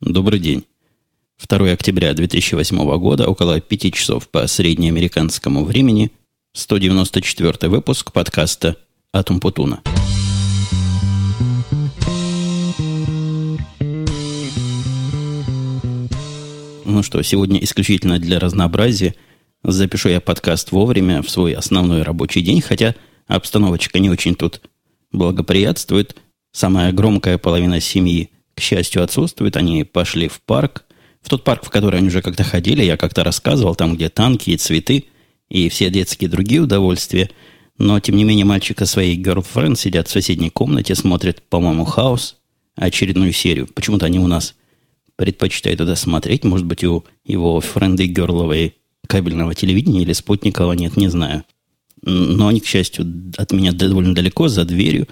Добрый день. 2 октября 2008 года, около 5 часов по среднеамериканскому времени, 194 выпуск подкаста «Атум Путуна». Ну что, сегодня исключительно для разнообразия запишу я подкаст вовремя в свой основной рабочий день, хотя обстановочка не очень тут благоприятствует. Самая громкая половина семьи – к счастью, отсутствуют. Они пошли в парк. В тот парк, в который они уже как-то ходили, я как-то рассказывал, там, где танки и цветы, и все детские другие удовольствия. Но, тем не менее, мальчика своей girlfriend сидят в соседней комнате, смотрят, по-моему, хаос, очередную серию. Почему-то они у нас предпочитают туда смотреть. Может быть, у его френды герловой кабельного телевидения или спутникового нет, не знаю. Но они, к счастью, от меня довольно далеко, за дверью.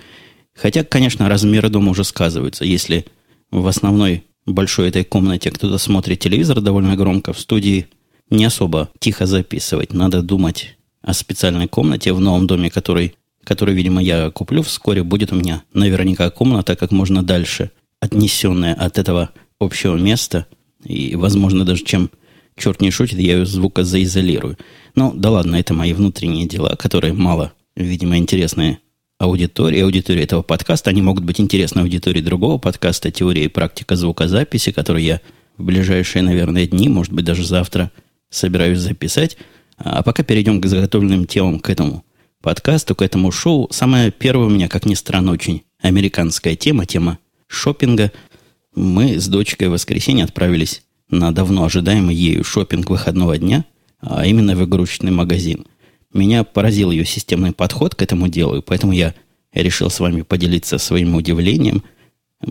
Хотя, конечно, размеры дома уже сказываются. Если в основной большой этой комнате кто-то смотрит телевизор довольно громко, в студии не особо тихо записывать. Надо думать о специальной комнате в новом доме, который, который, видимо, я куплю вскоре. Будет у меня наверняка комната как можно дальше, отнесенная от этого общего места. И, возможно, даже чем черт не шутит, я ее звукозаизолирую. Ну, да ладно, это мои внутренние дела, которые мало, видимо, интересные аудитории, аудитории этого подкаста. Они могут быть интересны аудитории другого подкаста «Теория и практика звукозаписи», который я в ближайшие, наверное, дни, может быть, даже завтра собираюсь записать. А пока перейдем к заготовленным темам к этому подкасту, к этому шоу. Самая первая у меня, как ни странно, очень американская тема, тема шопинга. Мы с дочкой в воскресенье отправились на давно ожидаемый ею шопинг выходного дня, а именно в игрушечный магазин – меня поразил ее системный подход к этому делу, и поэтому я решил с вами поделиться своим удивлением.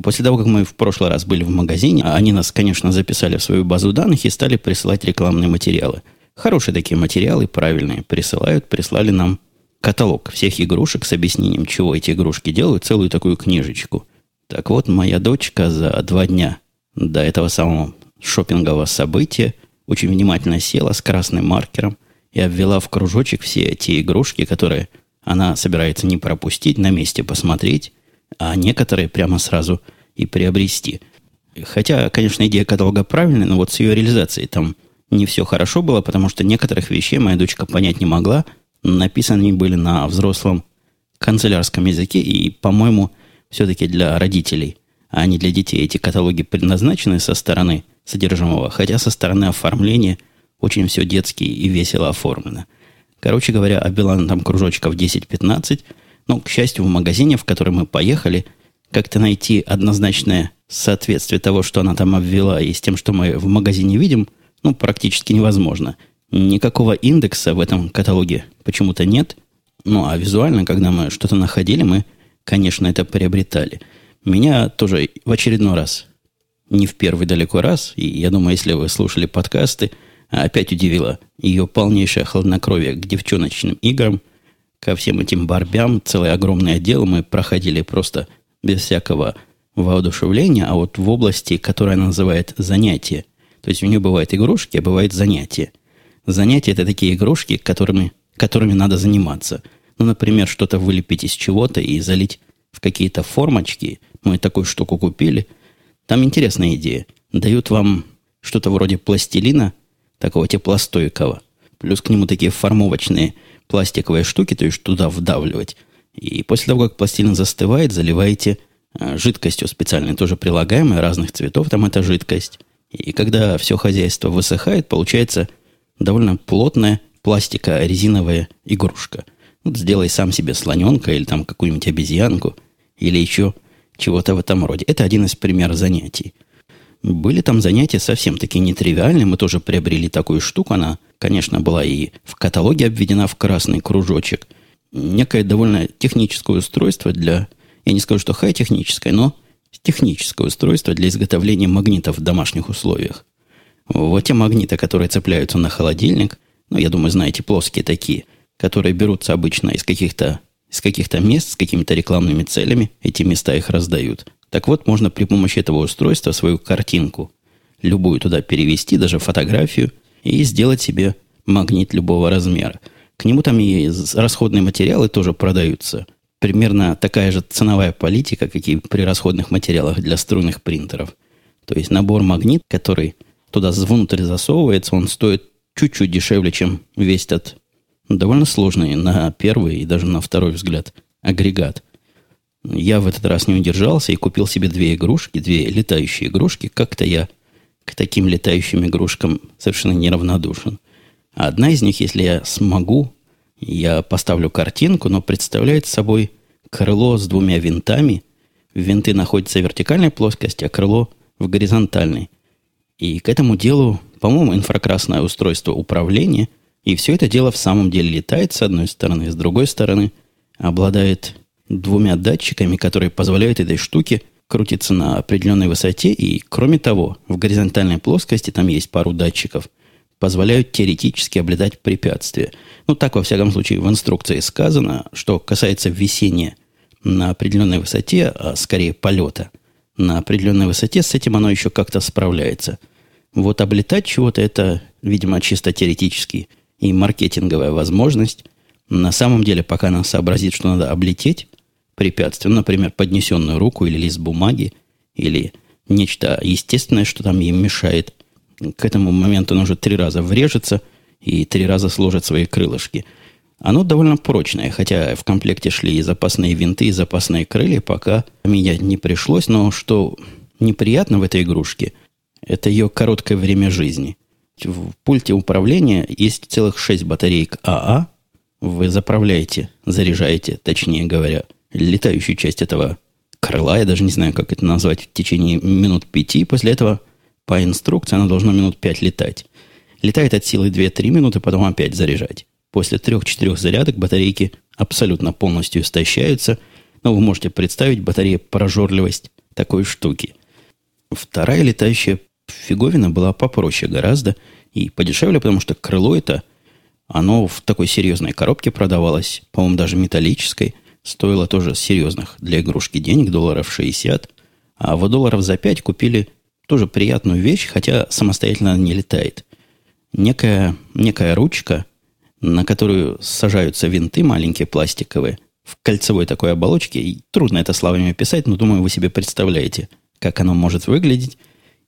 После того, как мы в прошлый раз были в магазине, а они нас, конечно, записали в свою базу данных и стали присылать рекламные материалы. Хорошие такие материалы, правильные, присылают, прислали нам каталог всех игрушек с объяснением, чего эти игрушки делают, целую такую книжечку. Так вот, моя дочка за два дня до этого самого шопингового события очень внимательно села с красным маркером – и обвела в кружочек все эти игрушки, которые она собирается не пропустить, на месте посмотреть, а некоторые прямо сразу и приобрести. Хотя, конечно, идея каталога правильная, но вот с ее реализацией там не все хорошо было, потому что некоторых вещей моя дочка понять не могла. Написаны они были на взрослом канцелярском языке, и, по-моему, все-таки для родителей, а не для детей эти каталоги предназначены со стороны содержимого, хотя со стороны оформления очень все детски и весело оформлено. Короче говоря, обвела там кружочков 10-15. Но, к счастью, в магазине, в который мы поехали, как-то найти однозначное соответствие того, что она там обвела, и с тем, что мы в магазине видим, ну, практически невозможно. Никакого индекса в этом каталоге почему-то нет. Ну, а визуально, когда мы что-то находили, мы, конечно, это приобретали. Меня тоже в очередной раз, не в первый далеко раз, и я думаю, если вы слушали подкасты – опять удивило ее полнейшее хладнокровие к девчоночным играм, ко всем этим барбям, целый огромный отдел мы проходили просто без всякого воодушевления, а вот в области, которую она называет занятия. То есть у нее бывают игрушки, а бывают занятия. Занятия – это такие игрушки, которыми, которыми надо заниматься. Ну, например, что-то вылепить из чего-то и залить в какие-то формочки. Мы такую штуку купили. Там интересная идея. Дают вам что-то вроде пластилина – такого теплостойкого. Плюс к нему такие формовочные пластиковые штуки, то есть туда вдавливать. И после того, как пластилин застывает, заливаете а, жидкостью специальной, тоже прилагаемой, разных цветов, там эта жидкость. И когда все хозяйство высыхает, получается довольно плотная пластико-резиновая игрушка. Вот сделай сам себе слоненка или там какую-нибудь обезьянку, или еще чего-то в этом роде. Это один из примеров занятий – были там занятия совсем такие нетривиальные. Мы тоже приобрели такую штуку. Она, конечно, была и в каталоге обведена в красный кружочек. Некое довольно техническое устройство для... Я не скажу, что хай-техническое, но техническое устройство для изготовления магнитов в домашних условиях. Вот те магниты, которые цепляются на холодильник, ну, я думаю, знаете, плоские такие, которые берутся обычно из каких-то из каких-то мест с какими-то рекламными целями, эти места их раздают. Так вот, можно при помощи этого устройства свою картинку, любую туда перевести, даже фотографию, и сделать себе магнит любого размера. К нему там и расходные материалы тоже продаются. Примерно такая же ценовая политика, как и при расходных материалах для струнных принтеров. То есть набор магнит, который туда внутрь засовывается, он стоит чуть-чуть дешевле, чем весь этот довольно сложный на первый и даже на второй взгляд агрегат. Я в этот раз не удержался и купил себе две игрушки, две летающие игрушки. Как-то я к таким летающим игрушкам совершенно неравнодушен. Одна из них, если я смогу, я поставлю картинку, но представляет собой крыло с двумя винтами. Винты находятся в вертикальной плоскости, а крыло в горизонтальной. И к этому делу, по-моему, инфракрасное устройство управления. И все это дело в самом деле летает с одной стороны, с другой стороны обладает двумя датчиками, которые позволяют этой штуке крутиться на определенной высоте. И, кроме того, в горизонтальной плоскости там есть пару датчиков, позволяют теоретически облетать препятствия. Ну, так, во всяком случае, в инструкции сказано, что касается висения на определенной высоте, а скорее полета на определенной высоте, с этим оно еще как-то справляется. Вот облетать чего-то, это, видимо, чисто теоретически и маркетинговая возможность. На самом деле, пока она сообразит, что надо облететь препятствие, например, поднесенную руку или лист бумаги, или нечто естественное, что там ей мешает, к этому моменту он уже три раза врежется и три раза сложит свои крылышки. Оно довольно прочное, хотя в комплекте шли и запасные винты, и запасные крылья, пока менять не пришлось, но что неприятно в этой игрушке, это ее короткое время жизни. В пульте управления есть целых шесть батареек АА, вы заправляете, заряжаете, точнее говоря, летающую часть этого крыла, я даже не знаю, как это назвать, в течение минут пяти. После этого по инструкции она должна минут пять летать. Летает от силы 2-3 минуты, потом опять заряжать. После трех-четырех зарядок батарейки абсолютно полностью истощаются. Но вы можете представить батарея прожорливость такой штуки. Вторая летающая фиговина была попроще гораздо и подешевле, потому что крыло это, оно в такой серьезной коробке продавалось, по-моему, даже металлической – стоило тоже серьезных для игрушки денег, долларов 60. А в долларов за 5 купили тоже приятную вещь, хотя самостоятельно не летает. Некая, некая ручка, на которую сажаются винты маленькие пластиковые, в кольцевой такой оболочке. И трудно это словами описать, но думаю, вы себе представляете, как оно может выглядеть.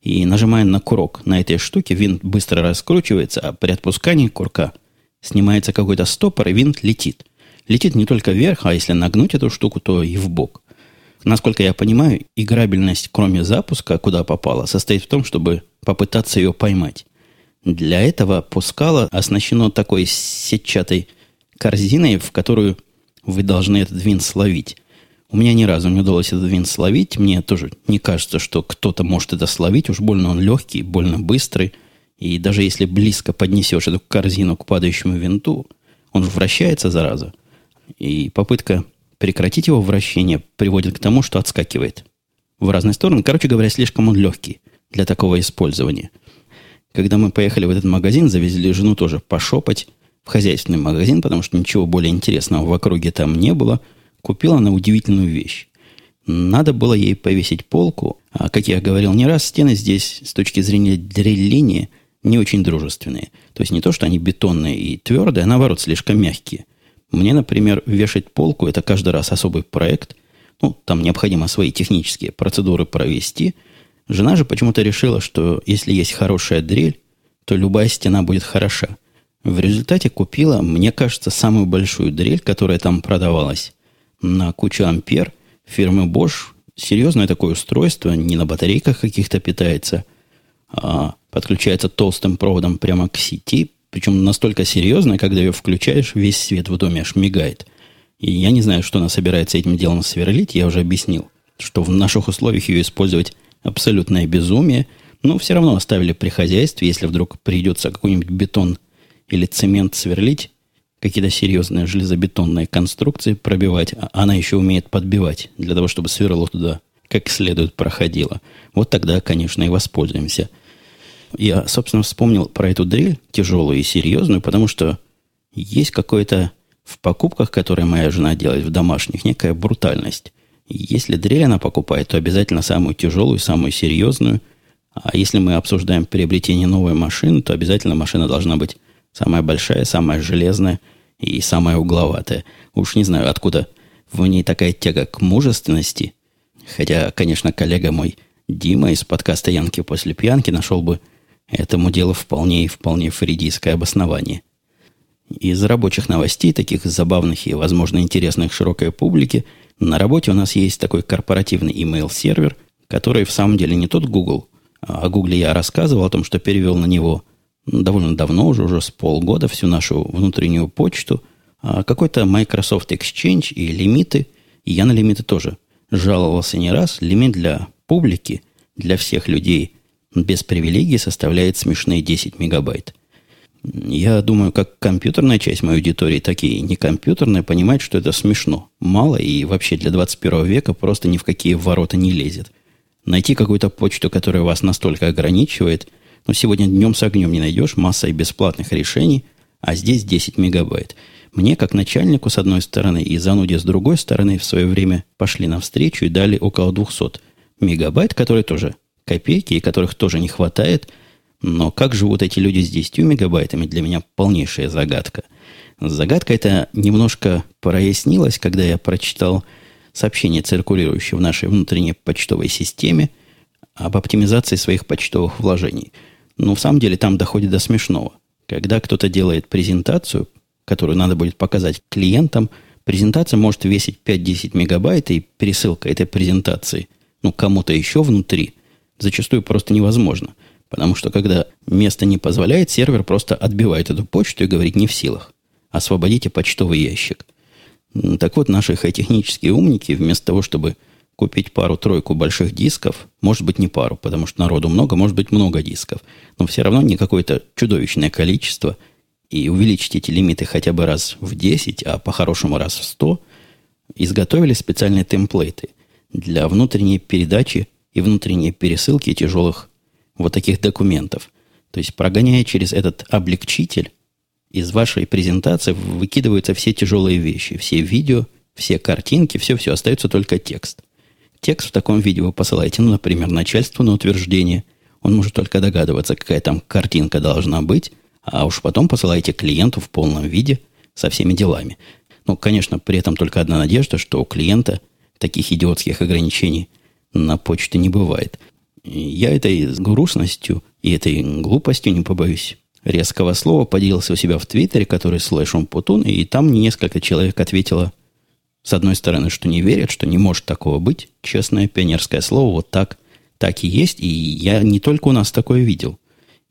И нажимая на курок на этой штуке, винт быстро раскручивается, а при отпускании курка снимается какой-то стопор, и винт летит летит не только вверх, а если нагнуть эту штуку, то и в бок. Насколько я понимаю, играбельность, кроме запуска, куда попала, состоит в том, чтобы попытаться ее поймать. Для этого пускало оснащено такой сетчатой корзиной, в которую вы должны этот винт словить. У меня ни разу не удалось этот винт словить. Мне тоже не кажется, что кто-то может это словить. Уж больно он легкий, больно быстрый. И даже если близко поднесешь эту корзину к падающему винту, он вращается, зараза. И попытка прекратить его вращение приводит к тому, что отскакивает в разные стороны. Короче говоря, слишком он легкий для такого использования. Когда мы поехали в этот магазин, завезли жену тоже пошопать в хозяйственный магазин, потому что ничего более интересного в округе там не было, купила она удивительную вещь. Надо было ей повесить полку, а, как я говорил не раз, стены здесь с точки зрения дреления не очень дружественные. То есть не то, что они бетонные и твердые, а наоборот слишком мягкие – мне, например, вешать полку – это каждый раз особый проект. Ну, там необходимо свои технические процедуры провести. Жена же почему-то решила, что если есть хорошая дрель, то любая стена будет хороша. В результате купила, мне кажется, самую большую дрель, которая там продавалась на кучу ампер фирмы Bosch. Серьезное такое устройство, не на батарейках каких-то питается, а подключается толстым проводом прямо к сети, причем настолько серьезная, когда ее включаешь, весь свет в доме аж мигает. И я не знаю, что она собирается этим делом сверлить, я уже объяснил, что в наших условиях ее использовать абсолютное безумие, но все равно оставили при хозяйстве, если вдруг придется какой-нибудь бетон или цемент сверлить, какие-то серьезные железобетонные конструкции пробивать, а она еще умеет подбивать, для того, чтобы сверло туда как следует проходило. Вот тогда, конечно, и воспользуемся – я, собственно, вспомнил про эту дрель, тяжелую и серьезную, потому что есть какое-то в покупках, которые моя жена делает в домашних, некая брутальность. Если дрель она покупает, то обязательно самую тяжелую, самую серьезную. А если мы обсуждаем приобретение новой машины, то обязательно машина должна быть самая большая, самая железная и самая угловатая. Уж не знаю, откуда в ней такая тяга к мужественности. Хотя, конечно, коллега мой Дима из подкаста «Янки после пьянки» нашел бы этому делу вполне и вполне фридийское обоснование. Из рабочих новостей, таких забавных и, возможно, интересных широкой публике, на работе у нас есть такой корпоративный email-сервер, который в самом деле не тот Google. О Google я рассказывал о том, что перевел на него довольно давно, уже, уже с полгода, всю нашу внутреннюю почту, а какой-то Microsoft Exchange и лимиты, и я на лимиты тоже жаловался не раз. Лимит для публики, для всех людей без привилегий составляет смешные 10 мегабайт. Я думаю, как компьютерная часть моей аудитории, так и некомпьютерная понимает, что это смешно, мало и вообще для 21 века просто ни в какие ворота не лезет. Найти какую-то почту, которая вас настолько ограничивает, но ну, сегодня днем с огнем не найдешь, масса и бесплатных решений, а здесь 10 мегабайт. Мне, как начальнику, с одной стороны, и зануде с другой стороны, в свое время пошли навстречу и дали около 200 мегабайт, которые тоже копейки, и которых тоже не хватает. Но как живут эти люди с 10 мегабайтами, для меня полнейшая загадка. Загадка эта немножко прояснилась, когда я прочитал сообщение, циркулирующее в нашей внутренней почтовой системе об оптимизации своих почтовых вложений. Но в самом деле там доходит до смешного. Когда кто-то делает презентацию, которую надо будет показать клиентам, презентация может весить 5-10 мегабайт, и пересылка этой презентации, ну, кому-то еще внутри, зачастую просто невозможно. Потому что когда место не позволяет, сервер просто отбивает эту почту и говорит не в силах. Освободите почтовый ящик. Так вот, наши хай-технические умники, вместо того, чтобы купить пару-тройку больших дисков, может быть, не пару, потому что народу много, может быть, много дисков, но все равно не какое-то чудовищное количество, и увеличить эти лимиты хотя бы раз в 10, а по-хорошему раз в 100, изготовили специальные темплейты для внутренней передачи и внутренней пересылки тяжелых вот таких документов. То есть, прогоняя через этот облегчитель, из вашей презентации выкидываются все тяжелые вещи, все видео, все картинки, все-все, остается только текст. Текст в таком виде вы посылаете, ну, например, начальству на утверждение. Он может только догадываться, какая там картинка должна быть, а уж потом посылаете клиенту в полном виде со всеми делами. Ну, конечно, при этом только одна надежда, что у клиента таких идиотских ограничений на почте не бывает. Я этой грустностью и этой глупостью, не побоюсь резкого слова, поделился у себя в Твиттере, который слэш Путун, и там несколько человек ответило, с одной стороны, что не верят, что не может такого быть. Честное пионерское слово, вот так, так и есть. И я не только у нас такое видел.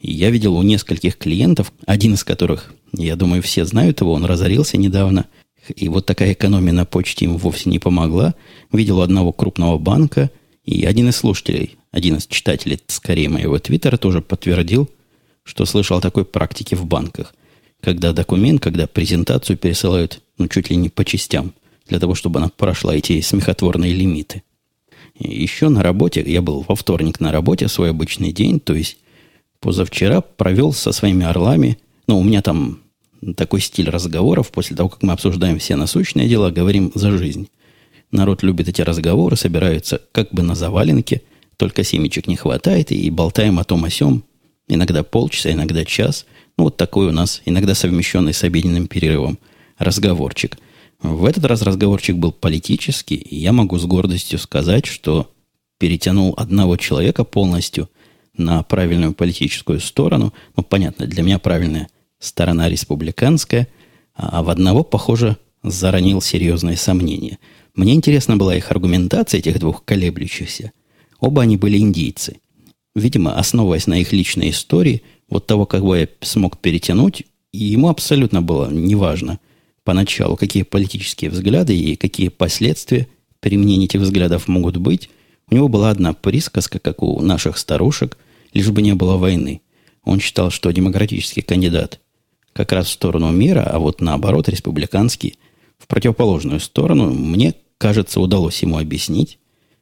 я видел у нескольких клиентов, один из которых, я думаю, все знают его, он разорился недавно – и вот такая экономия на почте им вовсе не помогла. Видел у одного крупного банка, и один из слушателей, один из читателей, скорее, моего твиттера тоже подтвердил, что слышал о такой практике в банках. Когда документ, когда презентацию пересылают, ну, чуть ли не по частям, для того, чтобы она прошла эти смехотворные лимиты. И еще на работе, я был во вторник на работе, свой обычный день, то есть позавчера провел со своими орлами, ну, у меня там такой стиль разговоров, после того, как мы обсуждаем все насущные дела, говорим за жизнь. Народ любит эти разговоры, собираются как бы на заваленке, только семечек не хватает, и болтаем о том о сем, иногда полчаса, иногда час. Ну, вот такой у нас, иногда совмещенный с обеденным перерывом, разговорчик. В этот раз разговорчик был политический, и я могу с гордостью сказать, что перетянул одного человека полностью на правильную политическую сторону. Ну, понятно, для меня правильная – сторона республиканская, а в одного, похоже, заронил серьезные сомнения. Мне интересна была их аргументация, этих двух колеблющихся. Оба они были индийцы. Видимо, основываясь на их личной истории, вот того, кого я смог перетянуть, ему абсолютно было неважно поначалу, какие политические взгляды и какие последствия применения этих взглядов могут быть. У него была одна присказка, как у наших старушек, лишь бы не было войны. Он считал, что демократический кандидат как раз в сторону мира, а вот наоборот, республиканский в противоположную сторону, мне кажется, удалось ему объяснить,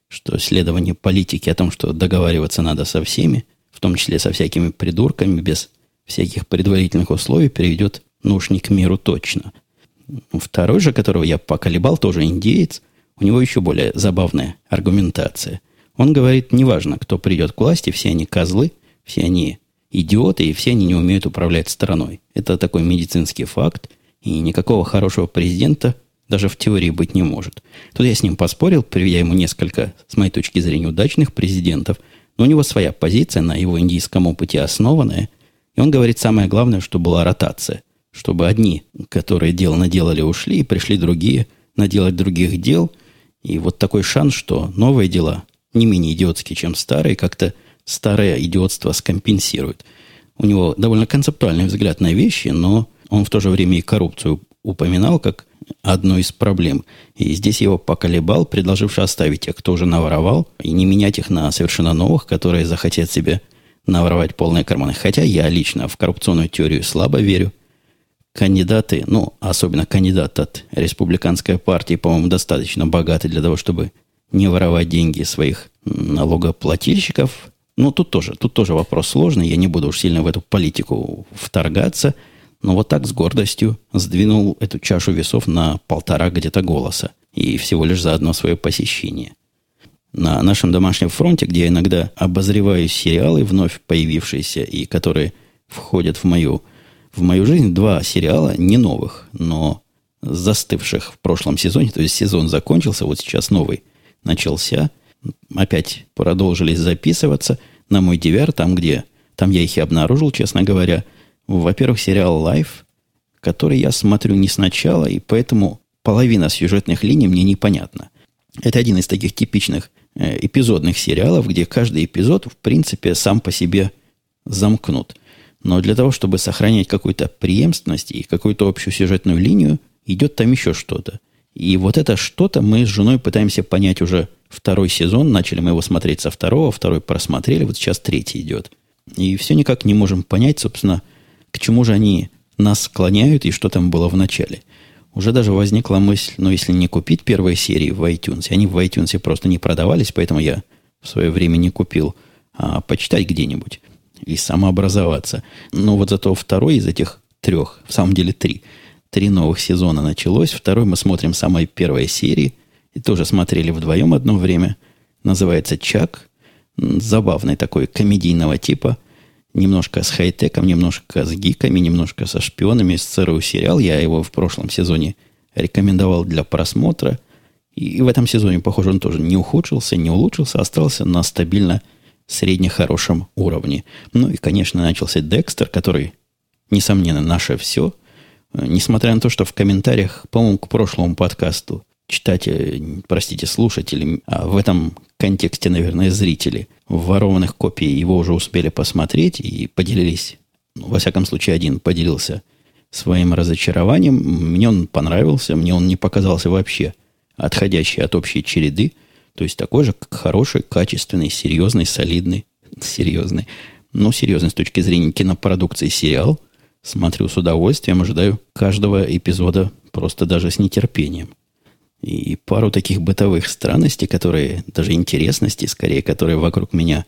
что следование политики о том, что договариваться надо со всеми, в том числе со всякими придурками, без всяких предварительных условий, приведет ну уж не к миру точно. Второй же, которого я поколебал, тоже индеец, у него еще более забавная аргументация. Он говорит, неважно, кто придет к власти, все они козлы, все они идиоты, и все они не умеют управлять страной. Это такой медицинский факт, и никакого хорошего президента даже в теории быть не может. Тут я с ним поспорил, приведя ему несколько, с моей точки зрения, удачных президентов, но у него своя позиция, на его индийском опыте основанная, и он говорит самое главное, что была ротация, чтобы одни, которые дело наделали, ушли, и пришли другие наделать других дел, и вот такой шанс, что новые дела не менее идиотские, чем старые, как-то старое идиотство скомпенсирует. У него довольно концептуальный взгляд на вещи, но он в то же время и коррупцию упоминал как одну из проблем. И здесь его поколебал, предложивший оставить тех, кто уже наворовал, и не менять их на совершенно новых, которые захотят себе наворовать полные карманы. Хотя я лично в коррупционную теорию слабо верю. Кандидаты, ну, особенно кандидат от республиканской партии, по-моему, достаточно богаты для того, чтобы не воровать деньги своих налогоплательщиков. Ну, тут тоже, тут тоже вопрос сложный. Я не буду уж сильно в эту политику вторгаться – но вот так с гордостью сдвинул эту чашу весов на полтора где-то голоса. И всего лишь за одно свое посещение. На нашем домашнем фронте, где я иногда обозреваю сериалы, вновь появившиеся, и которые входят в мою, в мою жизнь, два сериала, не новых, но застывших в прошлом сезоне, то есть сезон закончился, вот сейчас новый начался, опять продолжились записываться на мой DVR, там, где, там я их и обнаружил, честно говоря – во-первых, сериал Life, который я смотрю не сначала, и поэтому половина сюжетных линий мне непонятна. Это один из таких типичных э, эпизодных сериалов, где каждый эпизод, в принципе, сам по себе замкнут. Но для того, чтобы сохранять какую-то преемственность и какую-то общую сюжетную линию, идет там еще что-то. И вот это что-то мы с женой пытаемся понять уже второй сезон. Начали мы его смотреть со второго, второй просмотрели, вот сейчас третий идет. И все никак не можем понять, собственно, к чему же они нас склоняют и что там было в начале. Уже даже возникла мысль, ну, если не купить первые серии в iTunes, они в iTunes просто не продавались, поэтому я в свое время не купил, а почитать где-нибудь и самообразоваться. Но вот зато второй из этих трех, в самом деле три, три новых сезона началось. Второй мы смотрим самой первой серии, и тоже смотрели вдвоем одно время. Называется «Чак». Забавный такой комедийного типа – немножко с хай-теком, немножко с гиками, немножко со шпионами, с ЦРУ сериал. Я его в прошлом сезоне рекомендовал для просмотра. И в этом сезоне, похоже, он тоже не ухудшился, не улучшился, остался на стабильно средне хорошем уровне. Ну и, конечно, начался Декстер, который, несомненно, наше все. Несмотря на то, что в комментариях, по-моему, к прошлому подкасту читатели, простите, слушатели, а в этом контексте, наверное, зрители ворованных копий его уже успели посмотреть и поделились. Ну, во всяком случае, один поделился своим разочарованием. Мне он понравился, мне он не показался вообще отходящий от общей череды. То есть такой же, хороший, качественный, серьезный, солидный, серьезный, но серьезный с точки зрения кинопродукции сериал. Смотрю с удовольствием, ожидаю каждого эпизода просто даже с нетерпением и пару таких бытовых странностей, которые, даже интересности, скорее, которые вокруг меня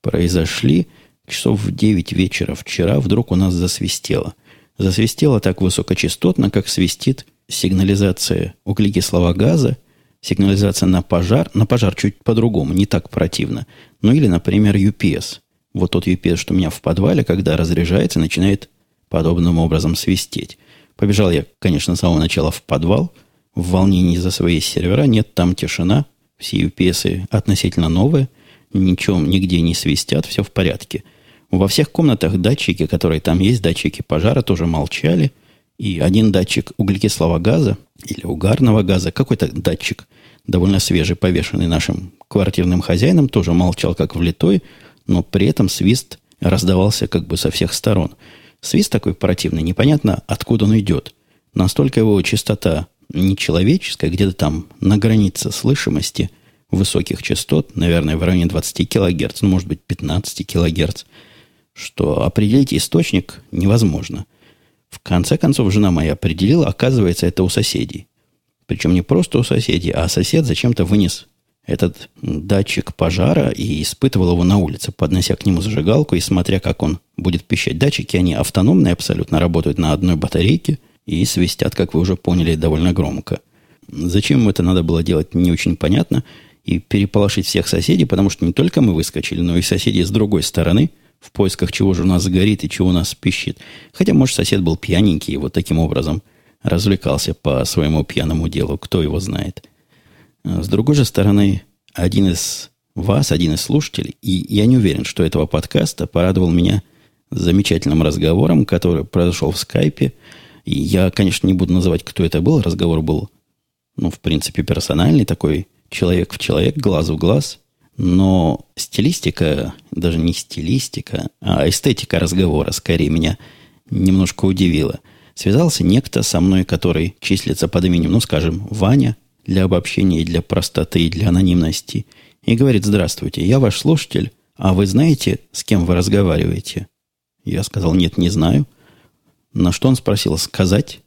произошли. Часов в 9 вечера вчера вдруг у нас засвистело. Засвистело так высокочастотно, как свистит сигнализация углекислого газа, сигнализация на пожар. На пожар чуть по-другому, не так противно. Ну или, например, UPS. Вот тот UPS, что у меня в подвале, когда разряжается, начинает подобным образом свистеть. Побежал я, конечно, с самого начала в подвал – в волнении за свои сервера. Нет, там тишина. Все UPS относительно новые. Ничего нигде не свистят, все в порядке. Во всех комнатах датчики, которые там есть, датчики пожара, тоже молчали. И один датчик углекислого газа или угарного газа, какой-то датчик, довольно свежий, повешенный нашим квартирным хозяином, тоже молчал как влитой, но при этом свист раздавался как бы со всех сторон. Свист такой противный, непонятно, откуда он идет. Настолько его частота нечеловеческая, где-то там на границе слышимости высоких частот, наверное, в районе 20 килогерц, ну, может быть, 15 килогерц, что определить источник невозможно. В конце концов, жена моя определила, оказывается, это у соседей. Причем не просто у соседей, а сосед зачем-то вынес этот датчик пожара и испытывал его на улице, поднося к нему зажигалку и смотря, как он будет пищать. Датчики, они автономные абсолютно, работают на одной батарейке – и свистят, как вы уже поняли, довольно громко. Зачем это надо было делать, не очень понятно. И переполошить всех соседей, потому что не только мы выскочили, но и соседи с другой стороны, в поисках чего же у нас горит и чего у нас пищит. Хотя, может, сосед был пьяненький и вот таким образом развлекался по своему пьяному делу, кто его знает. С другой же стороны, один из вас, один из слушателей, и я не уверен, что этого подкаста порадовал меня замечательным разговором, который произошел в скайпе. И я, конечно, не буду называть, кто это был. Разговор был, ну, в принципе, персональный, такой человек в человек, глаз в глаз. Но стилистика, даже не стилистика, а эстетика разговора скорее меня немножко удивила. Связался некто со мной, который числится под именем, ну, скажем, Ваня, для обобщения и для простоты, и для анонимности, и говорит, здравствуйте, я ваш слушатель, а вы знаете, с кем вы разговариваете? Я сказал, нет, не знаю. На что он спросил, сказать?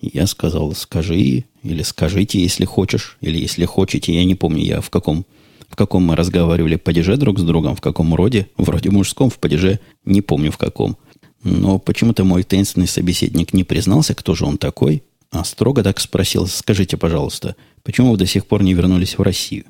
Я сказал, скажи, или скажите, если хочешь, или если хотите, я не помню, я в каком, в каком мы разговаривали падеже друг с другом, в каком роде, вроде мужском, в падеже, не помню в каком. Но почему-то мой таинственный собеседник не признался, кто же он такой, а строго так спросил, скажите, пожалуйста, почему вы до сих пор не вернулись в Россию?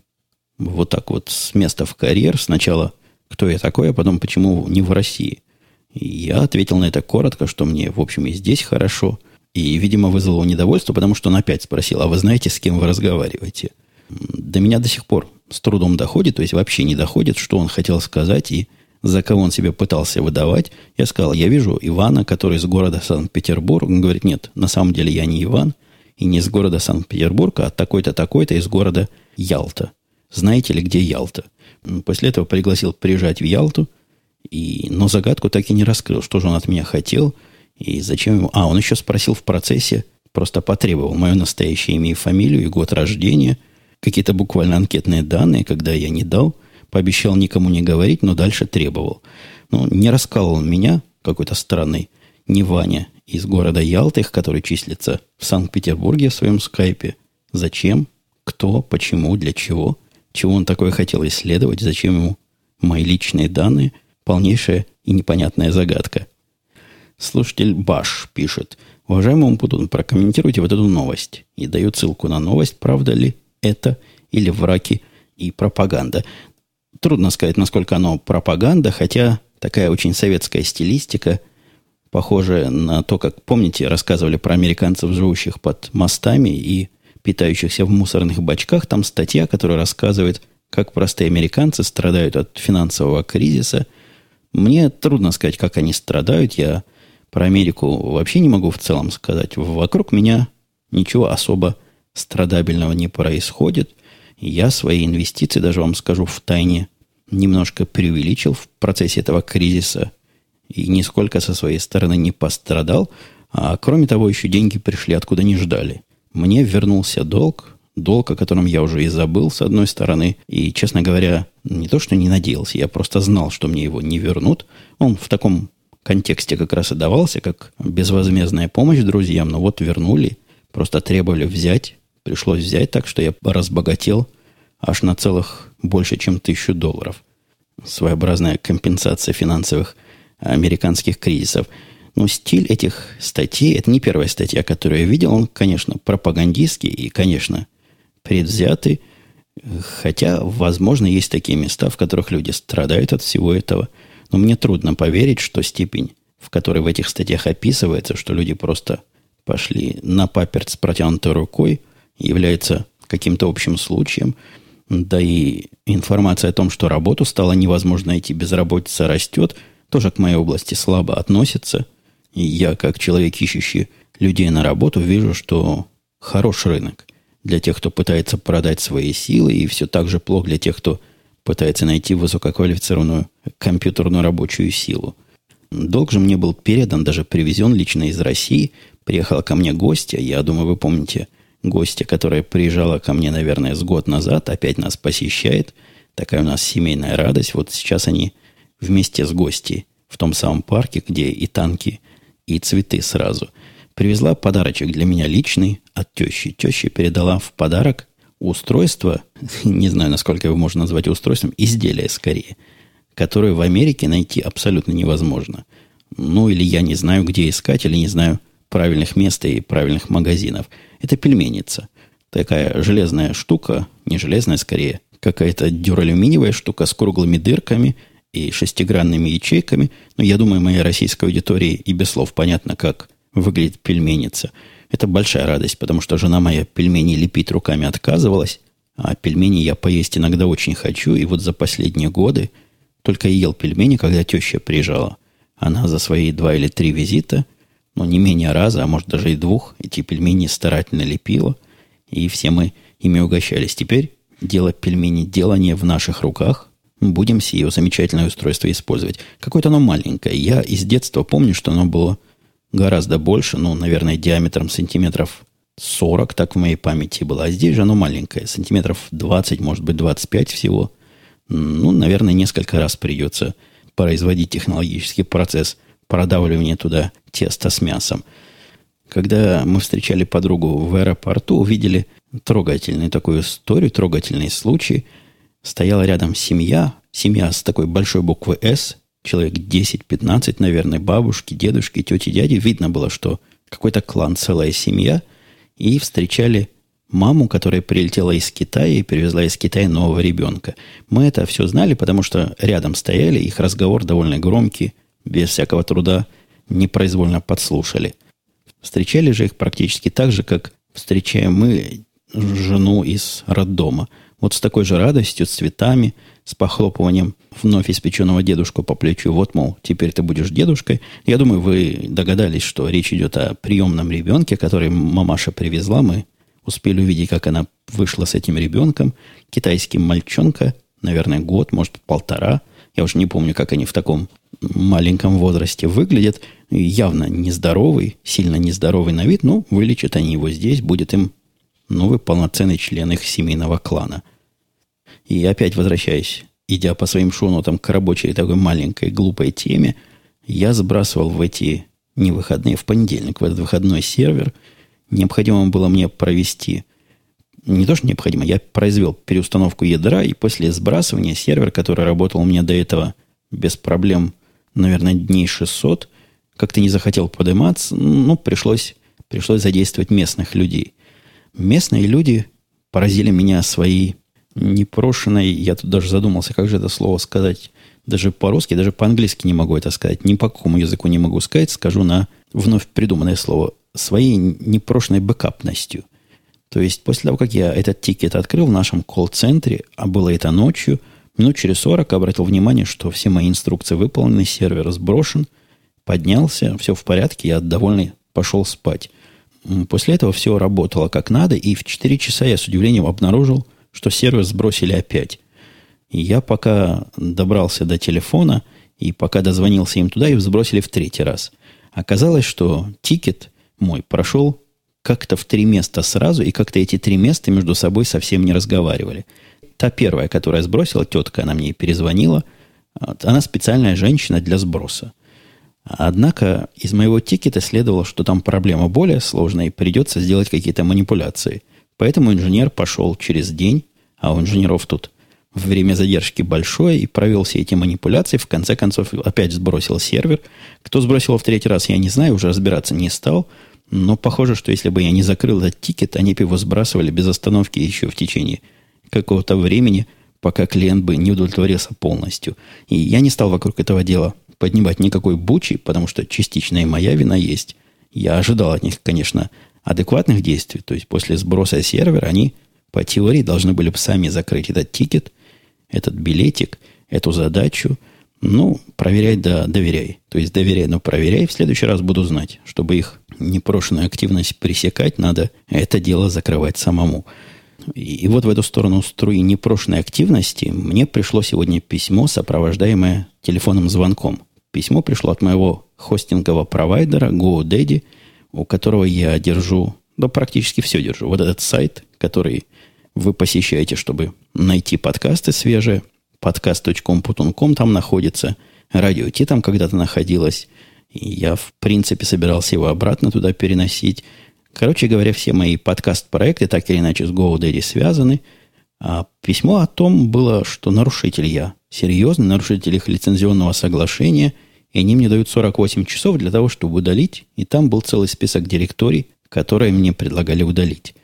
Вот так вот с места в карьер. Сначала, кто я такой, а потом, почему не в России? Я ответил на это коротко, что мне, в общем, и здесь хорошо. И, видимо, вызвало недовольство, потому что он опять спросил, а вы знаете, с кем вы разговариваете? До меня до сих пор с трудом доходит, то есть вообще не доходит, что он хотел сказать и за кого он себя пытался выдавать. Я сказал, я вижу Ивана, который из города Санкт-Петербург. Он говорит, нет, на самом деле я не Иван, и не из города Санкт-Петербург, а такой-то, такой-то из города Ялта. Знаете ли, где Ялта? После этого пригласил приезжать в Ялту, и, но загадку так и не раскрыл, что же он от меня хотел и зачем ему... А, он еще спросил в процессе, просто потребовал мое настоящее имя и фамилию и год рождения, какие-то буквально анкетные данные, когда я не дал – Пообещал никому не говорить, но дальше требовал. Ну, не раскалывал меня, какой-то странный, не Ваня, из города Ялтых, который числится в Санкт-Петербурге в своем скайпе. Зачем? Кто? Почему? Для чего? Чего он такое хотел исследовать? Зачем ему мои личные данные? Полнейшая и непонятная загадка. Слушатель Баш пишет. Уважаемый Умпутун, прокомментируйте вот эту новость. И даю ссылку на новость, правда ли это или враки и пропаганда. Трудно сказать, насколько оно пропаганда, хотя такая очень советская стилистика, похожая на то, как, помните, рассказывали про американцев, живущих под мостами и питающихся в мусорных бачках. Там статья, которая рассказывает, как простые американцы страдают от финансового кризиса. Мне трудно сказать, как они страдают. Я про Америку вообще не могу в целом сказать. Вокруг меня ничего особо страдабельного не происходит. Я свои инвестиции, даже вам скажу, в тайне немножко преувеличил в процессе этого кризиса и нисколько со своей стороны не пострадал. А кроме того, еще деньги пришли откуда не ждали. Мне вернулся долг, долг, о котором я уже и забыл, с одной стороны. И, честно говоря, не то, что не надеялся, я просто знал, что мне его не вернут. Он в таком контексте как раз и давался, как безвозмездная помощь друзьям. Но вот вернули, просто требовали взять пришлось взять так, что я разбогател аж на целых больше, чем тысячу долларов. Своеобразная компенсация финансовых американских кризисов. Но стиль этих статей, это не первая статья, которую я видел, он, конечно, пропагандистский и, конечно, предвзятый. Хотя, возможно, есть такие места, в которых люди страдают от всего этого. Но мне трудно поверить, что степень, в которой в этих статьях описывается, что люди просто пошли на паперть с протянутой рукой – является каким-то общим случаем. Да и информация о том, что работу стало невозможно найти, безработица растет, тоже к моей области слабо относится. И я, как человек, ищущий людей на работу, вижу, что хороший рынок для тех, кто пытается продать свои силы, и все так же плохо для тех, кто пытается найти высококвалифицированную компьютерную рабочую силу. Долг же мне был передан, даже привезен лично из России. Приехала ко мне гостья, я думаю, вы помните – гостья, которая приезжала ко мне, наверное, с год назад, опять нас посещает. Такая у нас семейная радость. Вот сейчас они вместе с гостьей в том самом парке, где и танки, и цветы сразу. Привезла подарочек для меня личный от тещи. Теща передала в подарок устройство, не знаю, насколько его можно назвать устройством, изделие скорее, которое в Америке найти абсолютно невозможно. Ну, или я не знаю, где искать, или не знаю правильных мест и правильных магазинов – это пельменница. Такая железная штука, не железная скорее, какая-то дюралюминиевая штука с круглыми дырками и шестигранными ячейками. Но я думаю, моей российской аудитории и без слов понятно, как выглядит пельменница. Это большая радость, потому что жена моя пельмени лепить руками отказывалась, а пельмени я поесть иногда очень хочу, и вот за последние годы только ел пельмени, когда теща приезжала. Она за свои два или три визита, ну, не менее раза, а может даже и двух, эти пельмени старательно лепила, и все мы ими угощались. Теперь дело пельмени, дело не в наших руках, будем сие замечательное устройство использовать. Какое-то оно маленькое. Я из детства помню, что оно было гораздо больше, ну, наверное, диаметром сантиметров 40, так в моей памяти было. А здесь же оно маленькое, сантиметров 20, может быть, 25 всего. Ну, наверное, несколько раз придется производить технологический процесс продавливания туда теста с мясом. Когда мы встречали подругу в аэропорту, увидели трогательную такую историю, трогательный случай. Стояла рядом семья, семья с такой большой буквы «С», человек 10-15, наверное, бабушки, дедушки, тети, дяди. Видно было, что какой-то клан, целая семья. И встречали маму, которая прилетела из Китая и привезла из Китая нового ребенка. Мы это все знали, потому что рядом стояли, их разговор довольно громкий, без всякого труда непроизвольно подслушали. Встречали же их практически так же, как встречаем мы жену из роддома. Вот с такой же радостью, с цветами, с похлопыванием вновь испеченного дедушку по плечу. Вот, мол, теперь ты будешь дедушкой. Я думаю, вы догадались, что речь идет о приемном ребенке, который мамаша привезла. Мы успели увидеть, как она вышла с этим ребенком. Китайский мальчонка, наверное, год, может, полтора. Я уже не помню, как они в таком маленьком возрасте выглядят. Явно нездоровый, сильно нездоровый на вид, но вылечат они его здесь, будет им новый полноценный член их семейного клана. И опять возвращаясь, идя по своим шоунотам к рабочей такой маленькой глупой теме, я сбрасывал в эти не выходные, в понедельник, в этот выходной сервер, необходимо было мне провести, не то, что необходимо, я произвел переустановку ядра, и после сбрасывания сервер, который работал у меня до этого без проблем, наверное, дней 600, как-то не захотел подниматься, ну, пришлось, пришлось задействовать местных людей. Местные люди поразили меня своей непрошенной, я тут даже задумался, как же это слово сказать, даже по-русски, даже по-английски не могу это сказать, ни по какому языку не могу сказать, скажу на вновь придуманное слово, своей непрошенной бэкапностью. То есть после того, как я этот тикет открыл в нашем колл-центре, а было это ночью, минут через 40 обратил внимание, что все мои инструкции выполнены, сервер сброшен, поднялся, все в порядке, я довольный пошел спать. После этого все работало как надо, и в 4 часа я с удивлением обнаружил, что сервер сбросили опять. Я пока добрался до телефона, и пока дозвонился им туда, их сбросили в третий раз. Оказалось, что тикет мой прошел как-то в три места сразу, и как-то эти три места между собой совсем не разговаривали. Та первая, которая сбросила, тетка, она мне перезвонила, она специальная женщина для сброса. Однако из моего тикета следовало, что там проблема более сложная, и придется сделать какие-то манипуляции. Поэтому инженер пошел через день, а у инженеров тут время задержки большое, и провел все эти манипуляции. В конце концов, опять сбросил сервер. Кто сбросил в третий раз, я не знаю, уже разбираться не стал. Но похоже, что если бы я не закрыл этот тикет, они бы его сбрасывали без остановки еще в течение какого-то времени, пока клиент бы не удовлетворился полностью. И я не стал вокруг этого дела поднимать никакой бучи, потому что частично и моя вина есть. Я ожидал от них, конечно, адекватных действий. То есть после сброса сервера они по теории должны были бы сами закрыть этот тикет, этот билетик, эту задачу. Ну, проверяй да доверяй. То есть доверяй, но проверяй. В следующий раз буду знать. Чтобы их непрошенную активность пресекать, надо это дело закрывать самому. И вот в эту сторону струи непрошенной активности мне пришло сегодня письмо, сопровождаемое телефонным звонком. Письмо пришло от моего хостингового провайдера GoDaddy, у которого я держу, да практически все держу. Вот этот сайт, который вы посещаете, чтобы найти подкасты свежие, подкаст.com.com там находится, радио Ти там когда-то находилось, и я, в принципе, собирался его обратно туда переносить. Короче говоря, все мои подкаст-проекты так или иначе с GoDaddy связаны. А письмо о том было, что нарушитель я серьезный нарушитель их лицензионного соглашения, и они мне дают 48 часов для того, чтобы удалить, и там был целый список директорий, которые мне предлагали удалить.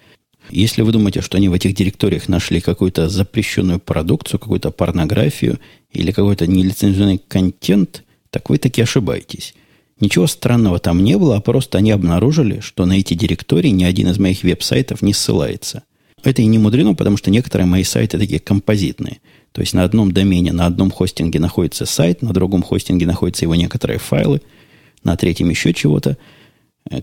Если вы думаете, что они в этих директориях нашли какую-то запрещенную продукцию, какую-то порнографию или какой-то нелицензионный контент, так вы таки ошибаетесь. Ничего странного там не было, а просто они обнаружили, что на эти директории ни один из моих веб-сайтов не ссылается. Это и не мудрено, потому что некоторые мои сайты такие композитные. То есть на одном домене, на одном хостинге находится сайт, на другом хостинге находятся его некоторые файлы, на третьем еще чего-то.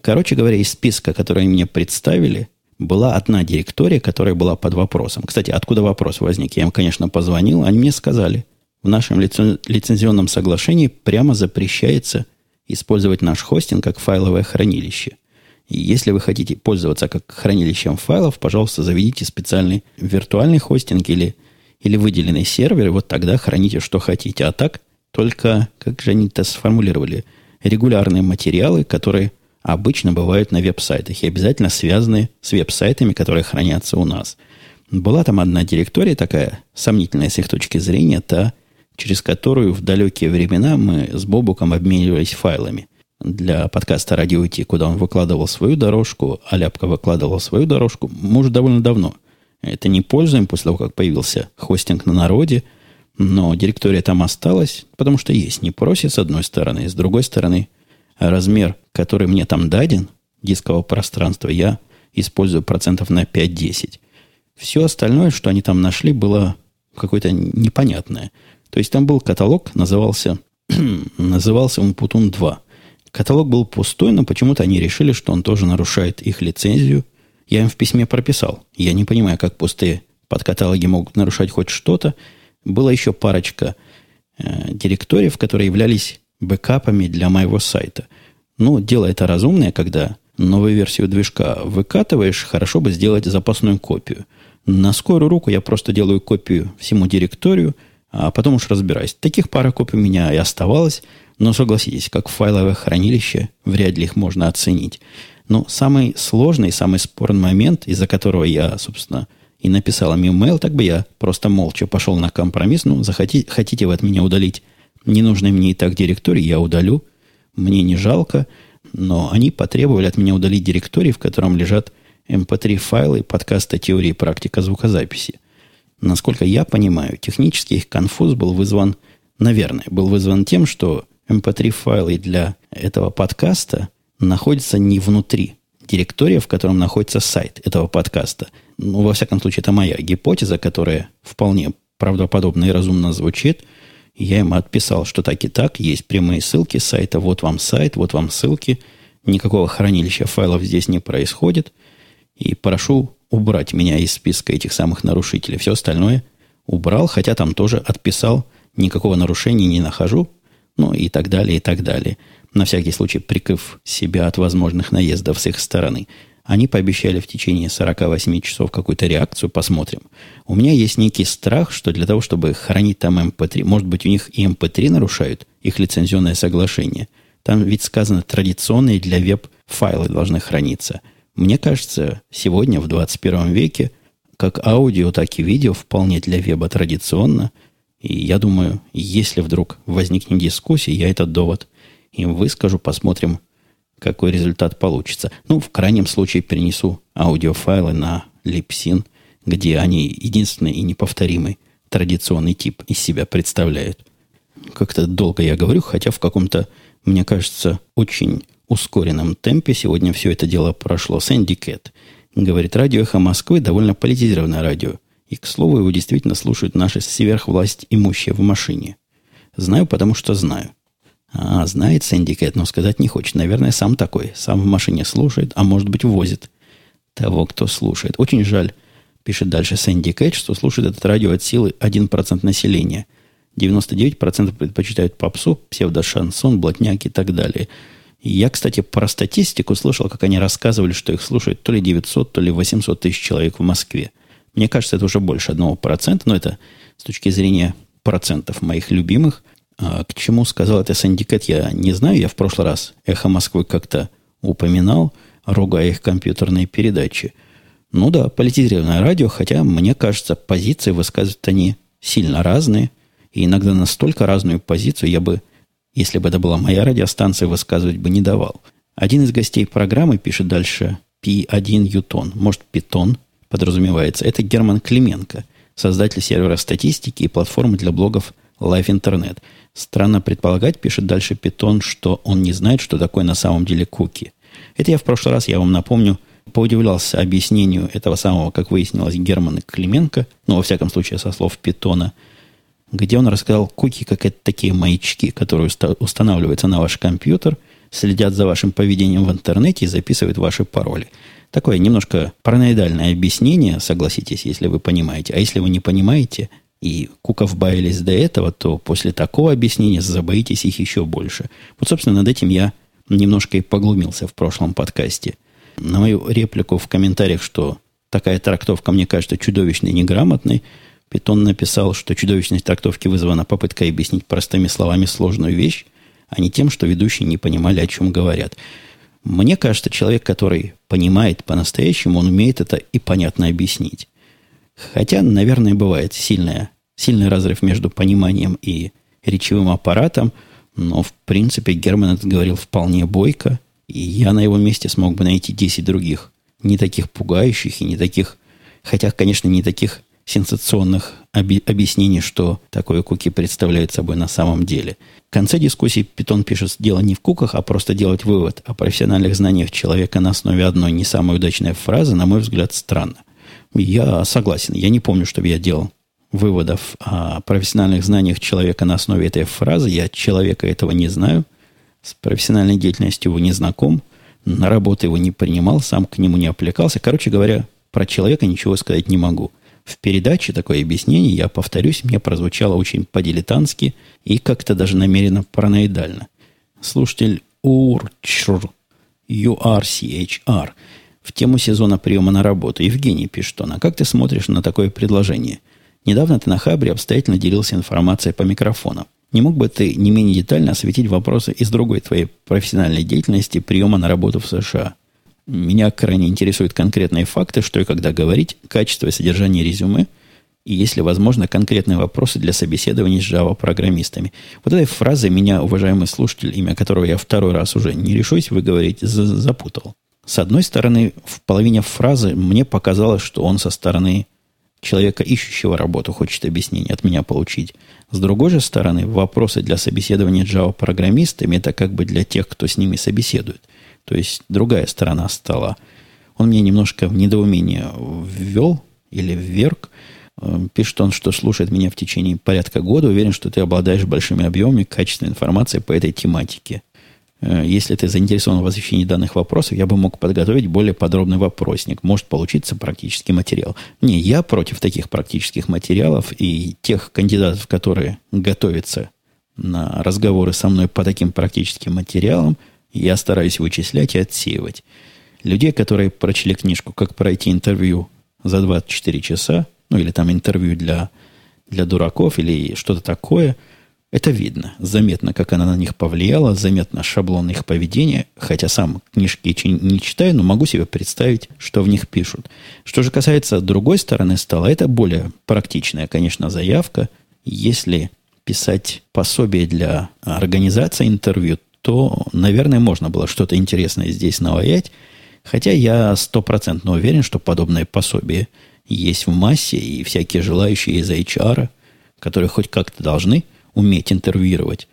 Короче говоря, из списка, который мне представили, была одна директория, которая была под вопросом. Кстати, откуда вопрос возник? Я им, конечно, позвонил, они мне сказали, в нашем лицензионном соглашении прямо запрещается использовать наш хостинг как файловое хранилище. И если вы хотите пользоваться как хранилищем файлов, пожалуйста, заведите специальный виртуальный хостинг или, или выделенный сервер, и вот тогда храните, что хотите. А так только, как же они это сформулировали, регулярные материалы, которые обычно бывают на веб-сайтах и обязательно связаны с веб-сайтами, которые хранятся у нас. Была там одна директория такая, сомнительная с их точки зрения, та, через которую в далекие времена мы с Бобуком обменивались файлами для подкаста «Радио Ти», куда он выкладывал свою дорожку, а Ляпка выкладывал свою дорожку, уже довольно давно. Это не пользуем после того, как появился хостинг на народе, но директория там осталась, потому что есть. Не просит с одной стороны, с другой стороны – размер, который мне там даден, дискового пространства, я использую процентов на 5-10. Все остальное, что они там нашли, было какое-то непонятное. То есть там был каталог, назывался, назывался Умпутун 2. Каталог был пустой, но почему-то они решили, что он тоже нарушает их лицензию. Я им в письме прописал. Я не понимаю, как пустые подкаталоги могут нарушать хоть что-то. Было еще парочка э, директориев, которые являлись бэкапами для моего сайта. Ну, дело это разумное, когда новую версию движка выкатываешь, хорошо бы сделать запасную копию. На скорую руку я просто делаю копию всему директорию, а потом уж разбираюсь. Таких пара копий у меня и оставалось, но согласитесь, как файловое хранилище, вряд ли их можно оценить. Но самый сложный, самый спорный момент, из-за которого я, собственно, и написал им email, так бы я просто молча пошел на компромисс. Ну, захотите, хотите вы от меня удалить ненужный мне и так директорий, я удалю. Мне не жалко, но они потребовали от меня удалить директорий, в котором лежат MP3 эм файлы подкаста «Теория и практика звукозаписи». Насколько я понимаю, технический их конфуз был вызван, наверное, был вызван тем, что MP3 эм файлы для этого подкаста находятся не внутри директория, в котором находится сайт этого подкаста. Ну, во всяком случае, это моя гипотеза, которая вполне правдоподобно и разумно звучит – я ему отписал, что так и так, есть прямые ссылки с сайта, вот вам сайт, вот вам ссылки, никакого хранилища файлов здесь не происходит, и прошу убрать меня из списка этих самых нарушителей. Все остальное убрал, хотя там тоже отписал, никакого нарушения не нахожу, ну и так далее, и так далее. На всякий случай прикрыв себя от возможных наездов с их стороны. Они пообещали в течение 48 часов какую-то реакцию, посмотрим. У меня есть некий страх, что для того, чтобы хранить там MP3, эм может быть, у них и MP3 эм нарушают, их лицензионное соглашение. Там ведь сказано, традиционные для веб файлы должны храниться. Мне кажется, сегодня, в 21 веке, как аудио, так и видео вполне для веба традиционно. И я думаю, если вдруг возникнет дискуссия, я этот довод им выскажу, посмотрим, какой результат получится. Ну, в крайнем случае перенесу аудиофайлы на Lipsyn, где они единственный и неповторимый традиционный тип из себя представляют. Как-то долго я говорю, хотя в каком-то, мне кажется, очень ускоренном темпе сегодня все это дело прошло. Сэнди Кэт говорит, радио «Эхо Москвы» довольно политизированное радио. И, к слову, его действительно слушают наши сверхвласть имущие в машине. Знаю, потому что знаю. А, знает Сэнди Кэт, но сказать не хочет. Наверное, сам такой. Сам в машине слушает, а может быть, возит того, кто слушает. Очень жаль, пишет дальше Сэнди Кэт, что слушает этот радио от силы 1% населения. 99% предпочитают попсу, псевдошансон, блатняк и так далее. Я, кстати, про статистику слышал, как они рассказывали, что их слушают то ли 900, то ли 800 тысяч человек в Москве. Мне кажется, это уже больше одного процента, но это с точки зрения процентов моих любимых – а к чему сказал это Сандикат, я не знаю. Я в прошлый раз «Эхо Москвы» как-то упоминал, ругая их компьютерные передачи. Ну да, политизированное радио, хотя, мне кажется, позиции высказывают они сильно разные. И иногда настолько разную позицию я бы, если бы это была моя радиостанция, высказывать бы не давал. Один из гостей программы пишет дальше P1 Ютон, может, Питон подразумевается. Это Герман Клименко, создатель сервера статистики и платформы для блогов Live Internet. Странно предполагать, пишет дальше Питон, что он не знает, что такое на самом деле куки. Это я в прошлый раз, я вам напомню, поудивлялся объяснению этого самого, как выяснилось, Германа Клименко, ну, во всяком случае, со слов Питона, где он рассказал куки, как это такие маячки, которые устанавливаются на ваш компьютер, следят за вашим поведением в интернете и записывают ваши пароли. Такое немножко параноидальное объяснение, согласитесь, если вы понимаете. А если вы не понимаете и куков баялись до этого, то после такого объяснения забоитесь их еще больше. Вот, собственно, над этим я немножко и поглумился в прошлом подкасте. На мою реплику в комментариях, что такая трактовка мне кажется чудовищной и неграмотной, Питон написал, что чудовищность трактовки вызвана попыткой объяснить простыми словами сложную вещь, а не тем, что ведущие не понимали, о чем говорят. Мне кажется, человек, который понимает по-настоящему, он умеет это и понятно объяснить. Хотя, наверное, бывает сильная, сильный разрыв между пониманием и речевым аппаратом – но, в принципе, Герман это говорил вполне бойко, и я на его месте смог бы найти 10 других, не таких пугающих и не таких, хотя, конечно, не таких сенсационных оби- объяснений, что такое куки представляет собой на самом деле. В конце дискуссии Питон пишет, дело не в куках, а просто делать вывод о профессиональных знаниях человека на основе одной не самой удачной фразы, на мой взгляд, странно. Я согласен, я не помню, чтобы я делал выводов о профессиональных знаниях человека на основе этой фразы. Я человека этого не знаю. С профессиональной деятельностью его не знаком. На работу его не принимал, сам к нему не аппликался. Короче говоря, про человека ничего сказать не могу. В передаче такое объяснение, я повторюсь, мне прозвучало очень по-дилетантски и как-то даже намеренно параноидально. Слушатель Урчр, URCHR, в тему сезона приема на работу. Евгений пишет он, как ты смотришь на такое предложение – Недавно ты на Хабре обстоятельно делился информацией по микрофонам. Не мог бы ты не менее детально осветить вопросы из другой твоей профессиональной деятельности приема на работу в США? Меня крайне интересуют конкретные факты, что и когда говорить, качество и содержание резюме, и, если возможно, конкретные вопросы для собеседований с Java-программистами. Вот этой фразой меня, уважаемый слушатель, имя которого я второй раз уже не решусь выговорить, запутал. С одной стороны, в половине фразы мне показалось, что он со стороны человека, ищущего работу, хочет объяснение от меня получить. С другой же стороны, вопросы для собеседования Java-программистами это как бы для тех, кто с ними собеседует. То есть другая сторона стола. Он мне немножко в недоумение ввел или вверг. Э, пишет он, что слушает меня в течение порядка года. Уверен, что ты обладаешь большими объемами качественной информации по этой тематике. Э, если ты заинтересован в освещении данных вопросов, я бы мог подготовить более подробный вопросник. Может получиться практический материал. Не, я против таких практических материалов и тех кандидатов, которые готовятся на разговоры со мной по таким практическим материалам, я стараюсь вычислять и отсеивать. Людей, которые прочли книжку «Как пройти интервью за 24 часа», ну или там интервью для, для дураков или что-то такое – это видно, заметно, как она на них повлияла, заметно шаблон их поведения, хотя сам книжки не читаю, но могу себе представить, что в них пишут. Что же касается другой стороны стола, это более практичная, конечно, заявка. Если писать пособие для организации интервью, то, наверное, можно было что-то интересное здесь наваять, хотя я стопроцентно уверен, что подобное пособие есть в массе, и всякие желающие из HR, которые хоть как-то должны – уметь интервьюировать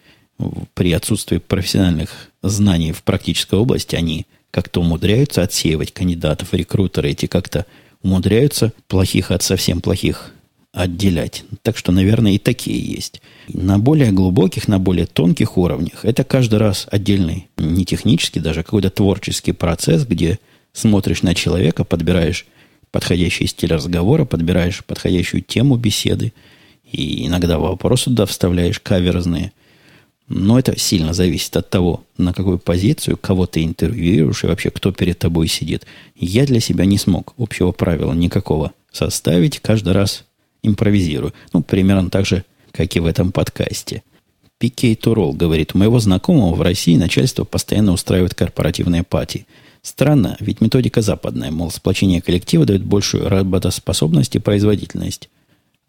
при отсутствии профессиональных знаний в практической области, они как-то умудряются отсеивать кандидатов, рекрутеры эти как-то умудряются плохих от совсем плохих отделять. Так что, наверное, и такие есть. На более глубоких, на более тонких уровнях это каждый раз отдельный, не технический, даже какой-то творческий процесс, где смотришь на человека, подбираешь подходящий стиль разговора, подбираешь подходящую тему беседы – и иногда вопросы туда вставляешь каверзные. Но это сильно зависит от того, на какую позицию, кого ты интервьюируешь и вообще кто перед тобой сидит. Я для себя не смог общего правила никакого составить. Каждый раз импровизирую. Ну, примерно так же, как и в этом подкасте. Пикей Турол говорит, у моего знакомого в России начальство постоянно устраивает корпоративные пати. Странно, ведь методика западная, мол, сплочение коллектива дает большую работоспособность и производительность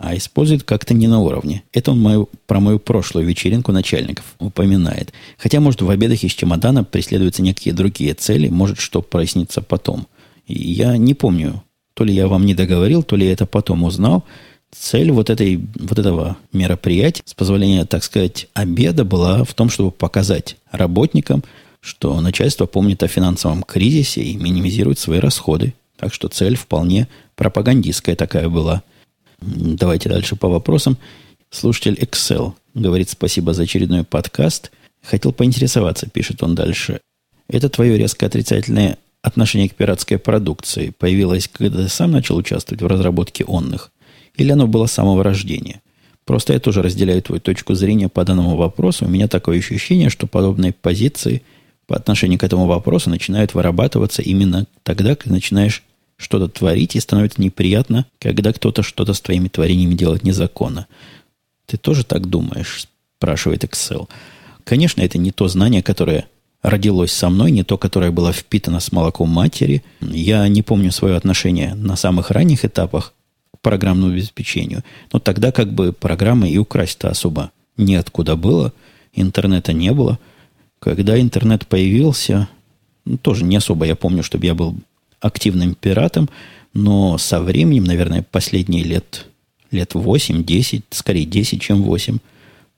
а использует как-то не на уровне. Это он мою, про мою прошлую вечеринку начальников упоминает. Хотя, может, в обедах из чемодана преследуются некие другие цели, может, что прояснится потом. И я не помню, то ли я вам не договорил, то ли я это потом узнал. цель вот, этой, вот этого мероприятия, с позволения, так сказать, обеда, была в том, чтобы показать работникам, что начальство помнит о финансовом кризисе и минимизирует свои расходы. Так что цель вполне пропагандистская такая была. Давайте дальше по вопросам. Слушатель Excel говорит спасибо за очередной подкаст. Хотел поинтересоваться, пишет он дальше. Это твое резко отрицательное отношение к пиратской продукции появилось, когда ты сам начал участвовать в разработке онных? Или оно было с самого рождения? Просто я тоже разделяю твою точку зрения по данному вопросу. У меня такое ощущение, что подобные позиции по отношению к этому вопросу начинают вырабатываться именно тогда, когда начинаешь что-то творить, и становится неприятно, когда кто-то что-то с твоими творениями делает незаконно. Ты тоже так думаешь? Спрашивает Excel. Конечно, это не то знание, которое родилось со мной, не то, которое было впитано с молоком матери. Я не помню свое отношение на самых ранних этапах к программному обеспечению. Но тогда как бы программы и украсть-то особо неоткуда было. Интернета не было. Когда интернет появился, ну, тоже не особо я помню, чтобы я был активным пиратом, но со временем, наверное, последние лет, лет 8-10, скорее 10, чем 8,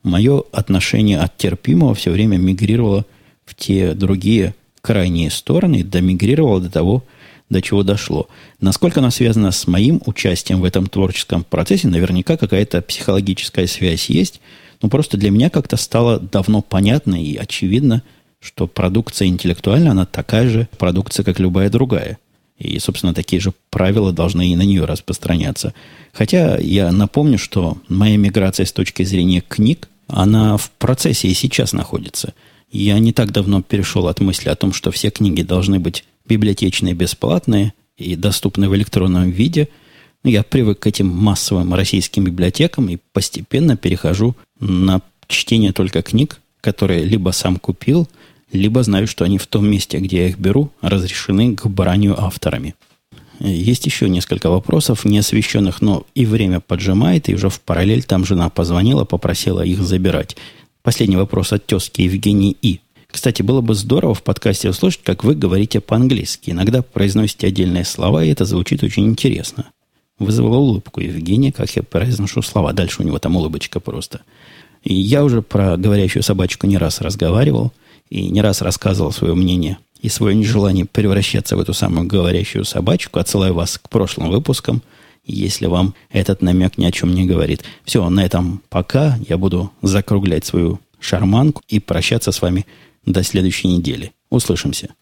мое отношение от терпимого все время мигрировало в те другие крайние стороны, домигрировало до того, до чего дошло. Насколько оно связано с моим участием в этом творческом процессе, наверняка какая-то психологическая связь есть, но просто для меня как-то стало давно понятно и очевидно, что продукция интеллектуальная, она такая же продукция, как любая другая. И, собственно, такие же правила должны и на нее распространяться. Хотя я напомню, что моя миграция с точки зрения книг, она в процессе и сейчас находится. Я не так давно перешел от мысли о том, что все книги должны быть библиотечные, бесплатные и доступны в электронном виде. Я привык к этим массовым российским библиотекам и постепенно перехожу на чтение только книг, которые либо сам купил – либо знаю, что они в том месте, где я их беру, разрешены к бранию авторами. Есть еще несколько вопросов, не освещенных, но и время поджимает, и уже в параллель там жена позвонила, попросила их забирать. Последний вопрос от тезки Евгении И. Кстати, было бы здорово в подкасте услышать, как вы говорите по-английски. Иногда произносите отдельные слова, и это звучит очень интересно. Вызвала улыбку Евгения, как я произношу слова. Дальше у него там улыбочка просто. И я уже про говорящую собачку не раз разговаривал – и не раз рассказывал свое мнение и свое нежелание превращаться в эту самую говорящую собачку. Отсылаю вас к прошлым выпускам, если вам этот намек ни о чем не говорит. Все, на этом пока. Я буду закруглять свою шарманку и прощаться с вами до следующей недели. Услышимся.